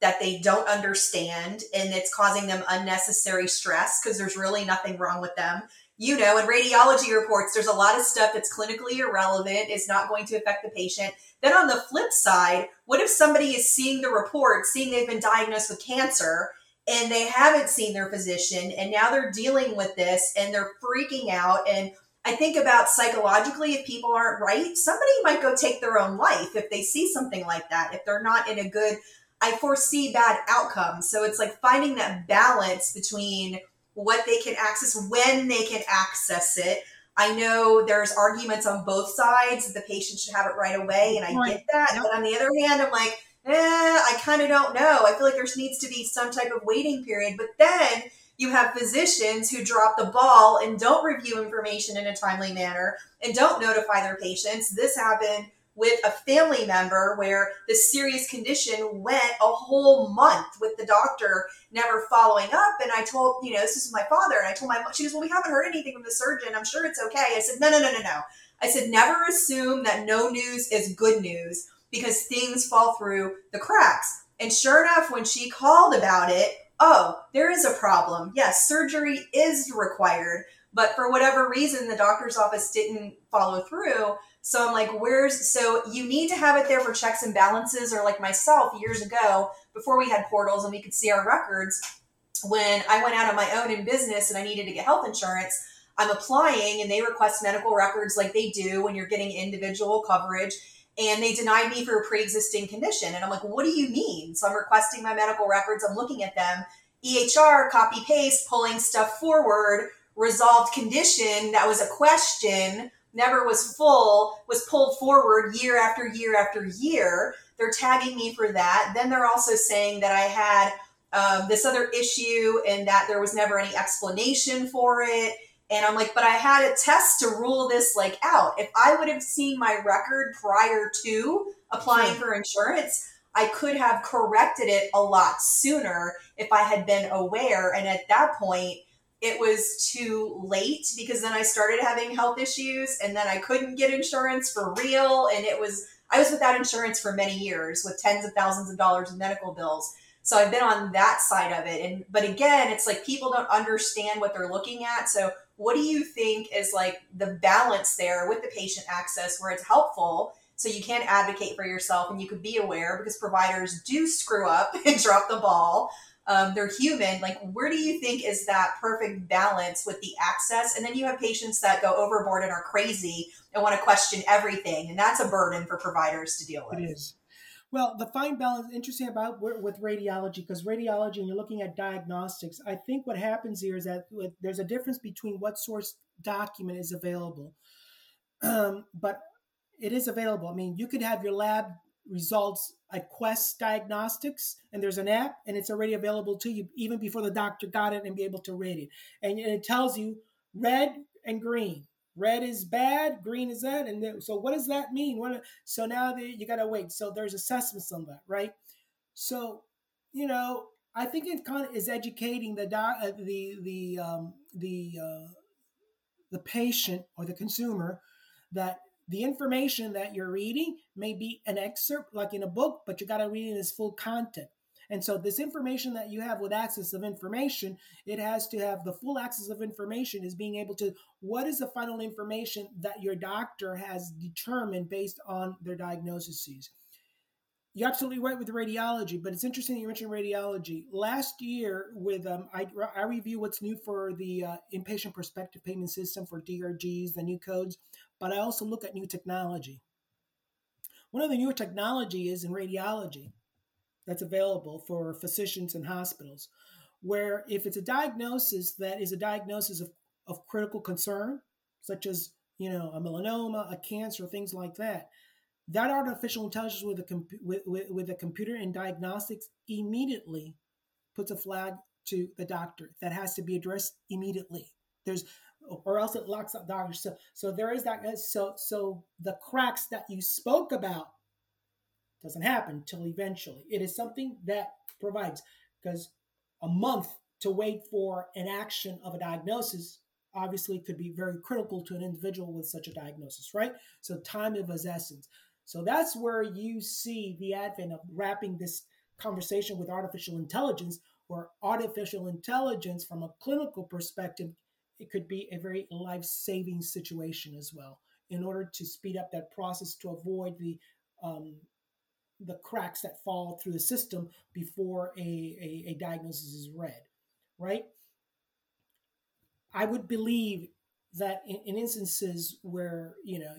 that they don't understand and it's causing them unnecessary stress because there's really nothing wrong with them you know, in radiology reports, there's a lot of stuff that's clinically irrelevant, it's not going to affect the patient. Then on the flip side, what if somebody is seeing the report, seeing they've been diagnosed with cancer, and they haven't seen their physician, and now they're dealing with this and they're freaking out. And I think about psychologically, if people aren't right, somebody might go take their own life if they see something like that, if they're not in a good, I foresee bad outcomes. So it's like finding that balance between what they can access, when they can access it. I know there's arguments on both sides that the patient should have it right away, and I right. get that. Yep. But on the other hand, I'm like, eh, I kind of don't know. I feel like there needs to be some type of waiting period. But then you have physicians who drop the ball and don't review information in a timely manner and don't notify their patients. This happened with a family member where the serious condition went a whole month with the doctor never following up. And I told, you know, this is my father. And I told my mom, she goes, well, we haven't heard anything from the surgeon. I'm sure it's okay. I said, no, no, no, no, no. I said, never assume that no news is good news because things fall through the cracks. And sure enough, when she called about it, oh, there is a problem. Yes, surgery is required. But for whatever reason, the doctor's office didn't follow through. So I'm like, where's so you need to have it there for checks and balances, or like myself years ago, before we had portals and we could see our records, when I went out on my own in business and I needed to get health insurance, I'm applying and they request medical records like they do when you're getting individual coverage. And they denied me for a pre existing condition. And I'm like, what do you mean? So I'm requesting my medical records, I'm looking at them. EHR, copy paste, pulling stuff forward, resolved condition that was a question never was full was pulled forward year after year after year. They're tagging me for that. Then they're also saying that I had um, this other issue and that there was never any explanation for it. And I'm like, but I had a test to rule this like out. If I would have seen my record prior to applying for insurance, I could have corrected it a lot sooner if I had been aware. And at that point, it was too late because then I started having health issues and then I couldn't get insurance for real. And it was, I was without insurance for many years with tens of thousands of dollars in medical bills. So I've been on that side of it. And, but again, it's like people don't understand what they're looking at. So what do you think is like the balance there with the patient access where it's helpful? So you can advocate for yourself and you could be aware because providers do screw up <laughs> and drop the ball. Um, they're human. Like, where do you think is that perfect balance with the access? And then you have patients that go overboard and are crazy and want to question everything. And that's a burden for providers to deal with. It is. Well, the fine balance, interesting about with radiology, because radiology, and you're looking at diagnostics, I think what happens here is that there's a difference between what source document is available. Um, <clears throat> but it is available. I mean, you could have your lab results at Quest Diagnostics, and there's an app, and it's already available to you even before the doctor got it and be able to read it. And it tells you red and green. Red is bad, green is that, and then, so what does that mean? What, so now the, you got to wait. So there's assessments on that, right? So you know, I think it kind of is educating the doc, uh, the the um, the uh, the patient or the consumer that the information that you're reading may be an excerpt like in a book, but you got to read it in its full content. And so this information that you have with access of information, it has to have the full access of information is being able to what is the final information that your doctor has determined based on their diagnoses. You're absolutely right with radiology, but it's interesting that you mentioned radiology. Last year, with um, I, I review what's new for the uh, inpatient prospective payment system for DRGs, the new codes, but I also look at new technology. One of the newer technology is in radiology that's available for physicians and hospitals, where if it's a diagnosis that is a diagnosis of, of critical concern, such as you know a melanoma, a cancer, things like that, that artificial intelligence with a com- with, with, with a computer and diagnostics immediately puts a flag to the doctor that has to be addressed immediately. There's or else it locks up doctors. So so there is that uh, so so the cracks that you spoke about doesn't happen until eventually. It is something that provides because a month to wait for an action of a diagnosis obviously could be very critical to an individual with such a diagnosis, right? So time of essence. So that's where you see the advent of wrapping this conversation with artificial intelligence, where artificial intelligence, from a clinical perspective, it could be a very life-saving situation as well. In order to speed up that process to avoid the um, the cracks that fall through the system before a, a, a diagnosis is read, right? I would believe that in, in instances where you know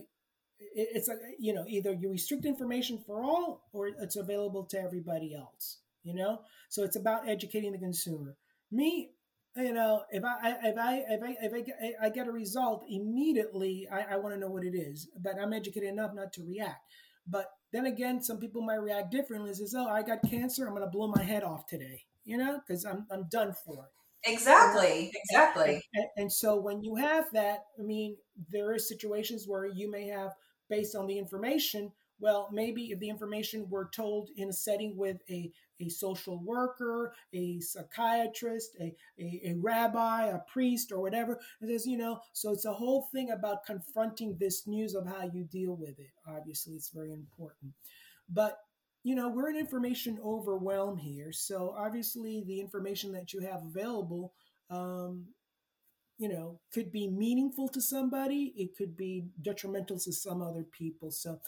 it's like you know either you restrict information for all or it's available to everybody else you know so it's about educating the consumer me you know if i if i if i if i get, I get a result immediately i, I want to know what it is but i'm educated enough not to react but then again some people might react differently says oh i got cancer i'm going to blow my head off today you know because i'm i'm done for it Exactly, exactly. And, and, so when you have that, I mean, there are situations where you may have based on the information. Well, maybe if the information were told in a setting with a, a social worker, a psychiatrist, a, a, a rabbi, a priest, or whatever, it says, you know, so it's a whole thing about confronting this news of how you deal with it. Obviously, it's very important. But you know, we're in information overwhelm here. So obviously, the information that you have available um, you know, could be meaningful to somebody, it could be detrimental to some other people. So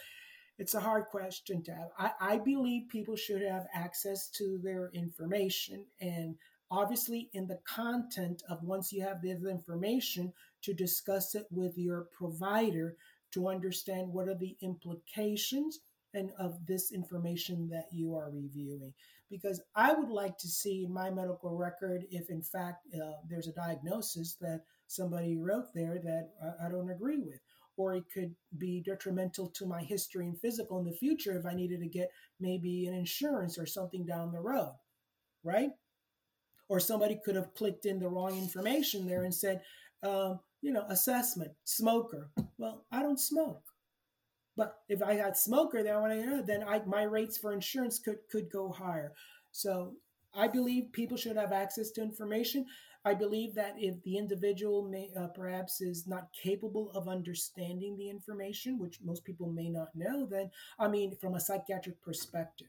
it's a hard question to have. I, I believe people should have access to their information and obviously in the content of once you have this information to discuss it with your provider to understand what are the implications and of this information that you are reviewing because I would like to see in my medical record if, in fact, uh, there's a diagnosis that somebody wrote there that I, I don't agree with. Or it could be detrimental to my history and physical in the future if I needed to get maybe an insurance or something down the road, right? Or somebody could have clicked in the wrong information there and said, um, you know, assessment, smoker. Well, I don't smoke. But if I had smoker, then I then I, my rates for insurance could could go higher. So I believe people should have access to information. I believe that if the individual may uh, perhaps is not capable of understanding the information, which most people may not know, then I mean, from a psychiatric perspective,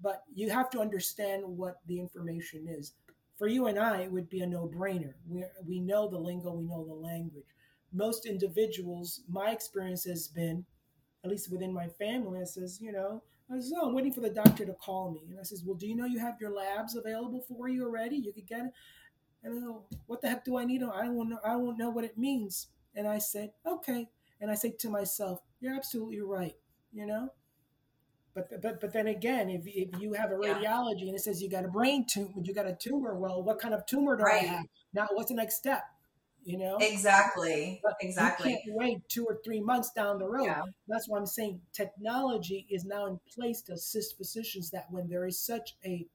but you have to understand what the information is. For you and I, it would be a no-brainer. We we know the lingo, we know the language. Most individuals, my experience has been, at least within my family, it says, you know, I says, oh, I'm waiting for the doctor to call me. And I says, well, do you know you have your labs available for you already? You could get it. And I go, what the heck do I need? I don't know. I won't know what it means. And I said, okay. And I say to myself, you're absolutely right. You know. But but but then again, if if you have a radiology yeah. and it says you got a brain tumor, you got a tumor. Well, what kind of tumor do right. I have? Now, what's the next step? You know. Exactly. But exactly. You can't wait two or three months down the road. Yeah. That's why I'm saying technology is now in place to assist physicians that when there is such a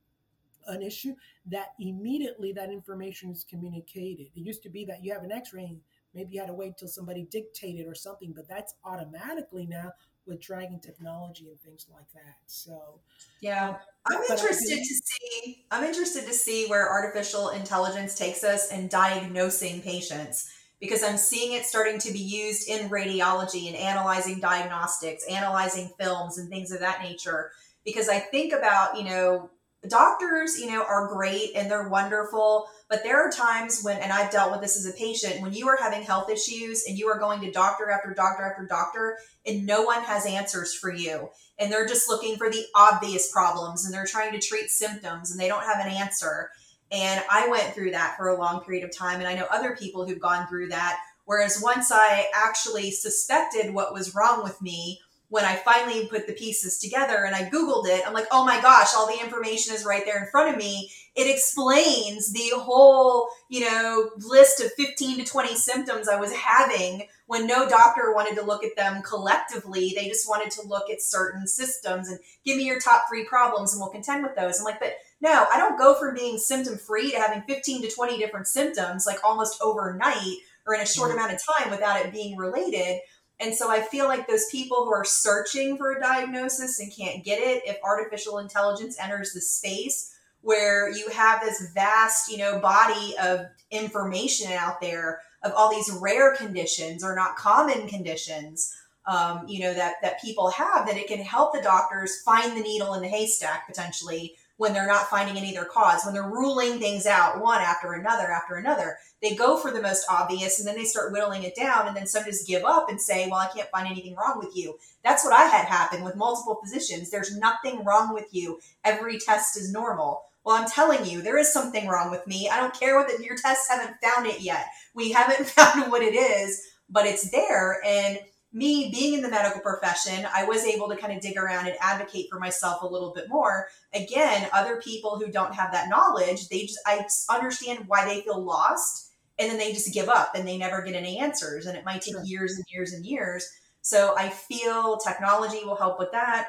an issue that immediately that information is communicated. It used to be that you have an x-ray, maybe you had to wait till somebody dictated or something, but that's automatically now with Dragon technology and things like that. So yeah, uh, I'm interested to see. I'm interested to see where artificial intelligence takes us in diagnosing patients because I'm seeing it starting to be used in radiology and analyzing diagnostics, analyzing films and things of that nature. Because I think about you know doctors, you know, are great and they're wonderful, but there are times when, and I've dealt with this as a patient, when you are having health issues and you are going to doctor after doctor after doctor, and no one has answers for you. And they're just looking for the obvious problems and they're trying to treat symptoms and they don't have an answer. And I went through that for a long period of time. And I know other people who've gone through that. Whereas once I actually suspected what was wrong with me, when I finally put the pieces together and I Googled it, I'm like, oh my gosh, all the information is right there in front of me. It explains the whole, you know, list of 15 to 20 symptoms I was having when no doctor wanted to look at them collectively. They just wanted to look at certain systems and give me your top three problems and we'll contend with those. I'm like, but no, I don't go from being symptom free to having 15 to 20 different symptoms like almost overnight or in a short mm-hmm. amount of time without it being related. And so I feel like those people who are searching for a diagnosis and can't get it, if artificial intelligence enters the space where you have this vast, you know, body of information out there of all these rare conditions or not common conditions, um, you know, that that people have, that it can help the doctors find the needle in the haystack potentially when they're not finding any other cause, when they're ruling things out one after another after another. They go for the most obvious and then they start whittling it down and then some just give up and say, Well, I can't find anything wrong with you. That's what I had happen with multiple physicians. There's nothing wrong with you. Every test is normal. Well, I'm telling you, there is something wrong with me. I don't care what the, your tests haven't found it yet. We haven't <laughs> found what it is, but it's there. And me being in the medical profession, I was able to kind of dig around and advocate for myself a little bit more. Again, other people who don't have that knowledge, they just, I understand why they feel lost and then they just give up and they never get any answers. And it might take sure. years and years and years. So I feel technology will help with that.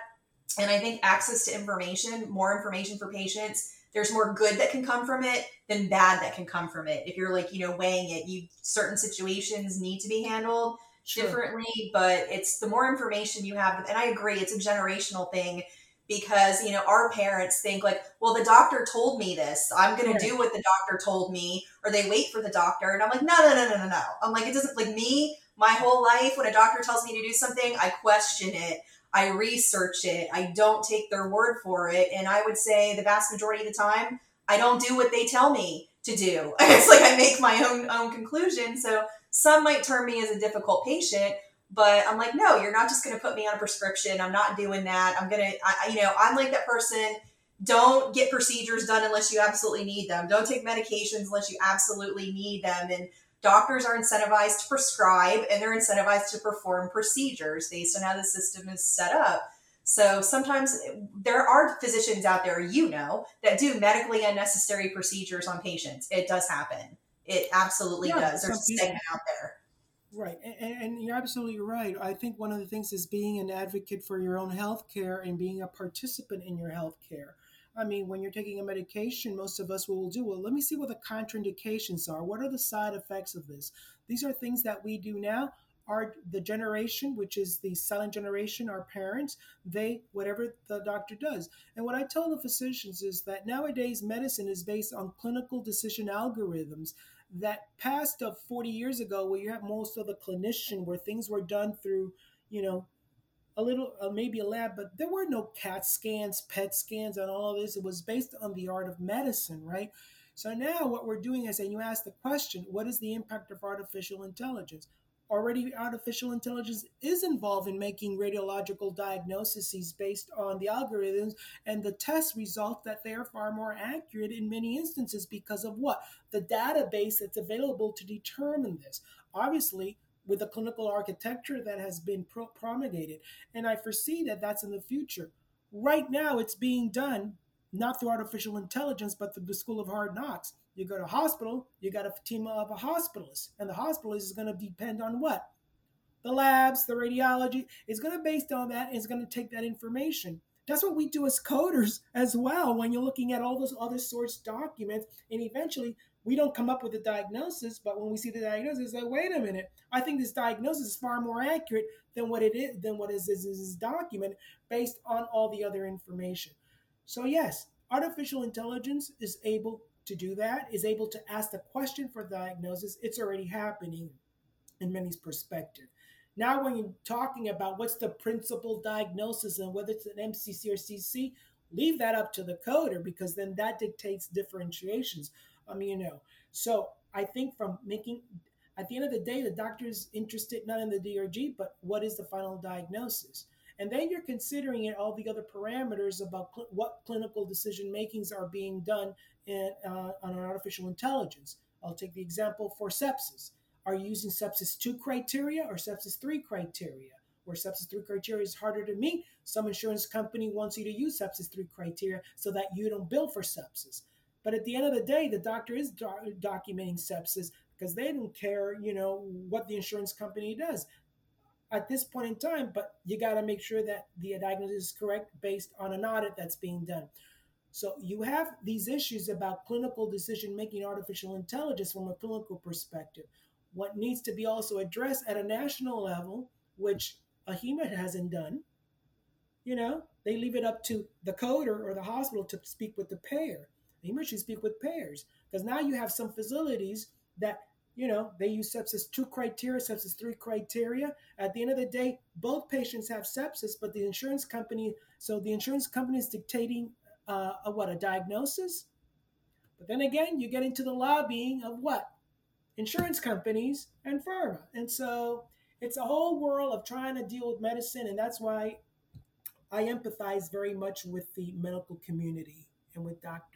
And I think access to information, more information for patients, there's more good that can come from it than bad that can come from it. If you're like, you know, weighing it, you certain situations need to be handled sure. differently, but it's the more information you have, and I agree, it's a generational thing because you know our parents think like well the doctor told me this. I'm going to do what the doctor told me or they wait for the doctor and i'm like no no no no no no. I'm like it doesn't like me my whole life when a doctor tells me to do something i question it i research it i don't take their word for it and i would say the vast majority of the time i don't do what they tell me to do. <laughs> It's like i make my own own conclusion so some might term me as a difficult patient, but I'm like, no, you're not just going to put me on a prescription. I'm not doing that. I'm going to, you know, I'm like that person. Don't get procedures done unless you absolutely need them. Don't take medications unless you absolutely need them. And doctors are incentivized to prescribe and they're incentivized to perform procedures based on how the system is set up. So sometimes there are physicians out there, you know, that do medically unnecessary procedures on patients. It does happen. It absolutely yeah, does. There's a segment out there. Right. And, and, you're absolutely right. I think one of the things is being an advocate for your own health care and being a participant in your health care. I mean, when you're taking a medication, most of us will do, well, let me see what the contraindications are. What are the side effects of this? These are things that we do now. Our the generation, which is the silent generation, our parents, they whatever the doctor does. And what I tell the physicians is that nowadays medicine is based on clinical decision algorithms that past of 40 years ago where you had most of the clinician where things were done through you know a little uh, maybe a lab but there were no cat scans pet scans and all of this. It was based on the art of medicine right? So now what we're doing is and you ask the question what is the impact of artificial intelligence already artificial intelligence is involved in making radiological diagnoses based on the algorithms and the test results that they are far more accurate in many instances because of what? The database that's available to determine this. Obviously with the clinical architecture that has been pro- promulgated and i foresee that that's in the future. Right now it's being done not through artificial intelligence but through the school of hard knocks you go to hospital, you got a team of a hospitalist, and the hospitalist is going to depend on what? The labs, the radiology. is going to based on that. It's going to take that information. That's what we do as coders as well. When you're looking at all those other source documents, and eventually we don't come up with a diagnosis, but when we see the diagnosis, like, wait a minute, I think this diagnosis is far more accurate than what it is than what is is this document based on all the other information. So yes, artificial intelligence is able to do that, is able to ask the question for diagnosis, it's already happening in many's perspective. Now, when you're talking about what's the principal diagnosis and whether it's an MCC or CC, leave that up to the coder because then that dictates differentiations. I mean, you know, so I think from making at the end of the day, the doctor is interested not in the DRG, but what is the final diagnosis. And then you're considering it, all the other parameters about cl- what clinical decision makings are being done in, uh, on artificial intelligence. I'll take the example for sepsis. Are you using sepsis 2 criteria or sepsis 3 criteria? Where sepsis 3 criteria is harder to meet, some insurance company wants you to use sepsis 3 criteria so that you don't bill for sepsis. But at the end of the day, the doctor is do- documenting sepsis because they don't care, you know, what the insurance company does at this point in time, but you got to make sure that the diagnosis is correct based on an audit that's being done. So you have these issues about clinical decision making artificial intelligence from a clinical perspective. What needs to be also addressed at a national level, which AHIMA hasn't done, you know, they leave it up to the coder or the hospital to speak with the payer. AHIMA should speak with payers because now you have some facilities that you know, they use sepsis two criteria, sepsis three criteria. At the end of the day, both patients have sepsis, but the insurance company, so the insurance company is dictating uh, a, what, a diagnosis? But then again, you get into the lobbying of what? Insurance companies and pharma. And so it's a whole world of trying to deal with medicine. And that's why I empathize very much with the medical community and with doctors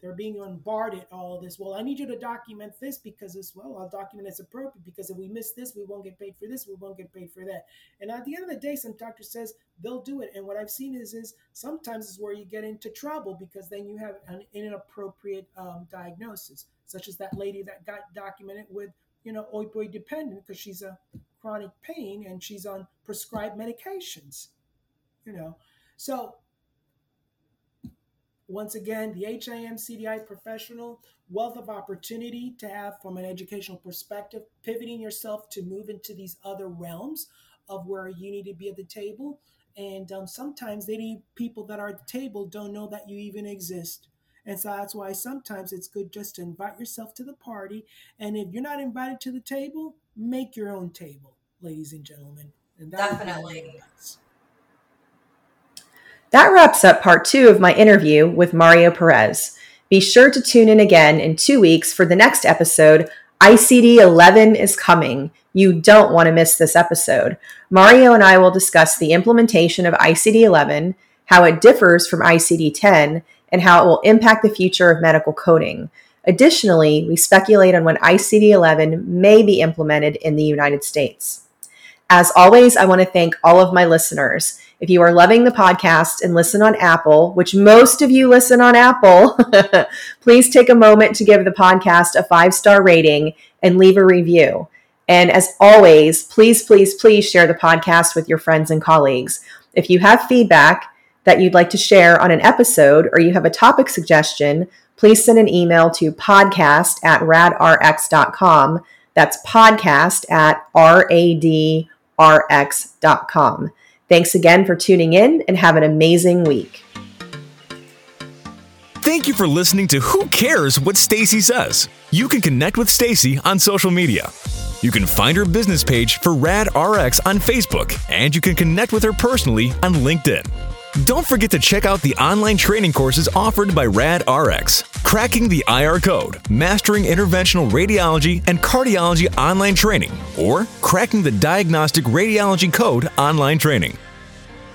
they're being bombarded all this. Well, I need you to document this because as well, I'll document as appropriate because if we miss this, we won't get paid for this, we won't get paid for that. And at the end of the day, some doctor says they'll do it. And what I've seen is is sometimes is where you get into trouble because then you have an inappropriate um, diagnosis, such as that lady that got documented with you know opioid dependent because she's a chronic pain and she's on prescribed medications. You know, so once again, the HIM CDI professional, wealth of opportunity to have from an educational perspective, pivoting yourself to move into these other realms of where you need to be at the table. And um, sometimes they people that are at the table don't know that you even exist. And so that's why sometimes it's good just to invite yourself to the party. And if you're not invited to the table, make your own table, ladies and gentlemen. And Definitely. That wraps up part two of my interview with Mario Perez. Be sure to tune in again in two weeks for the next episode. ICD 11 is coming. You don't want to miss this episode. Mario and I will discuss the implementation of ICD 11, how it differs from ICD 10, and how it will impact the future of medical coding. Additionally, we speculate on when ICD 11 may be implemented in the United States. As always, I want to thank all of my listeners. If you are loving the podcast and listen on Apple, which most of you listen on Apple, <laughs> please take a moment to give the podcast a five star rating and leave a review. And as always, please, please, please share the podcast with your friends and colleagues. If you have feedback that you'd like to share on an episode or you have a topic suggestion, please send an email to podcast at radrx.com. That's podcast at radrx.com. Thanks again for tuning in and have an amazing week. Thank you for listening to Who Cares What Stacy Says. You can connect with Stacy on social media. You can find her business page for RadRx on Facebook, and you can connect with her personally on LinkedIn. Don't forget to check out the online training courses offered by RadRx Cracking the IR Code, Mastering Interventional Radiology and Cardiology Online Training, or Cracking the Diagnostic Radiology Code Online Training.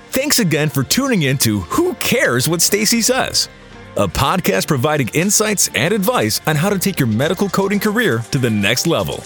Thanks again for tuning in to Who Cares What Stacy Says, a podcast providing insights and advice on how to take your medical coding career to the next level.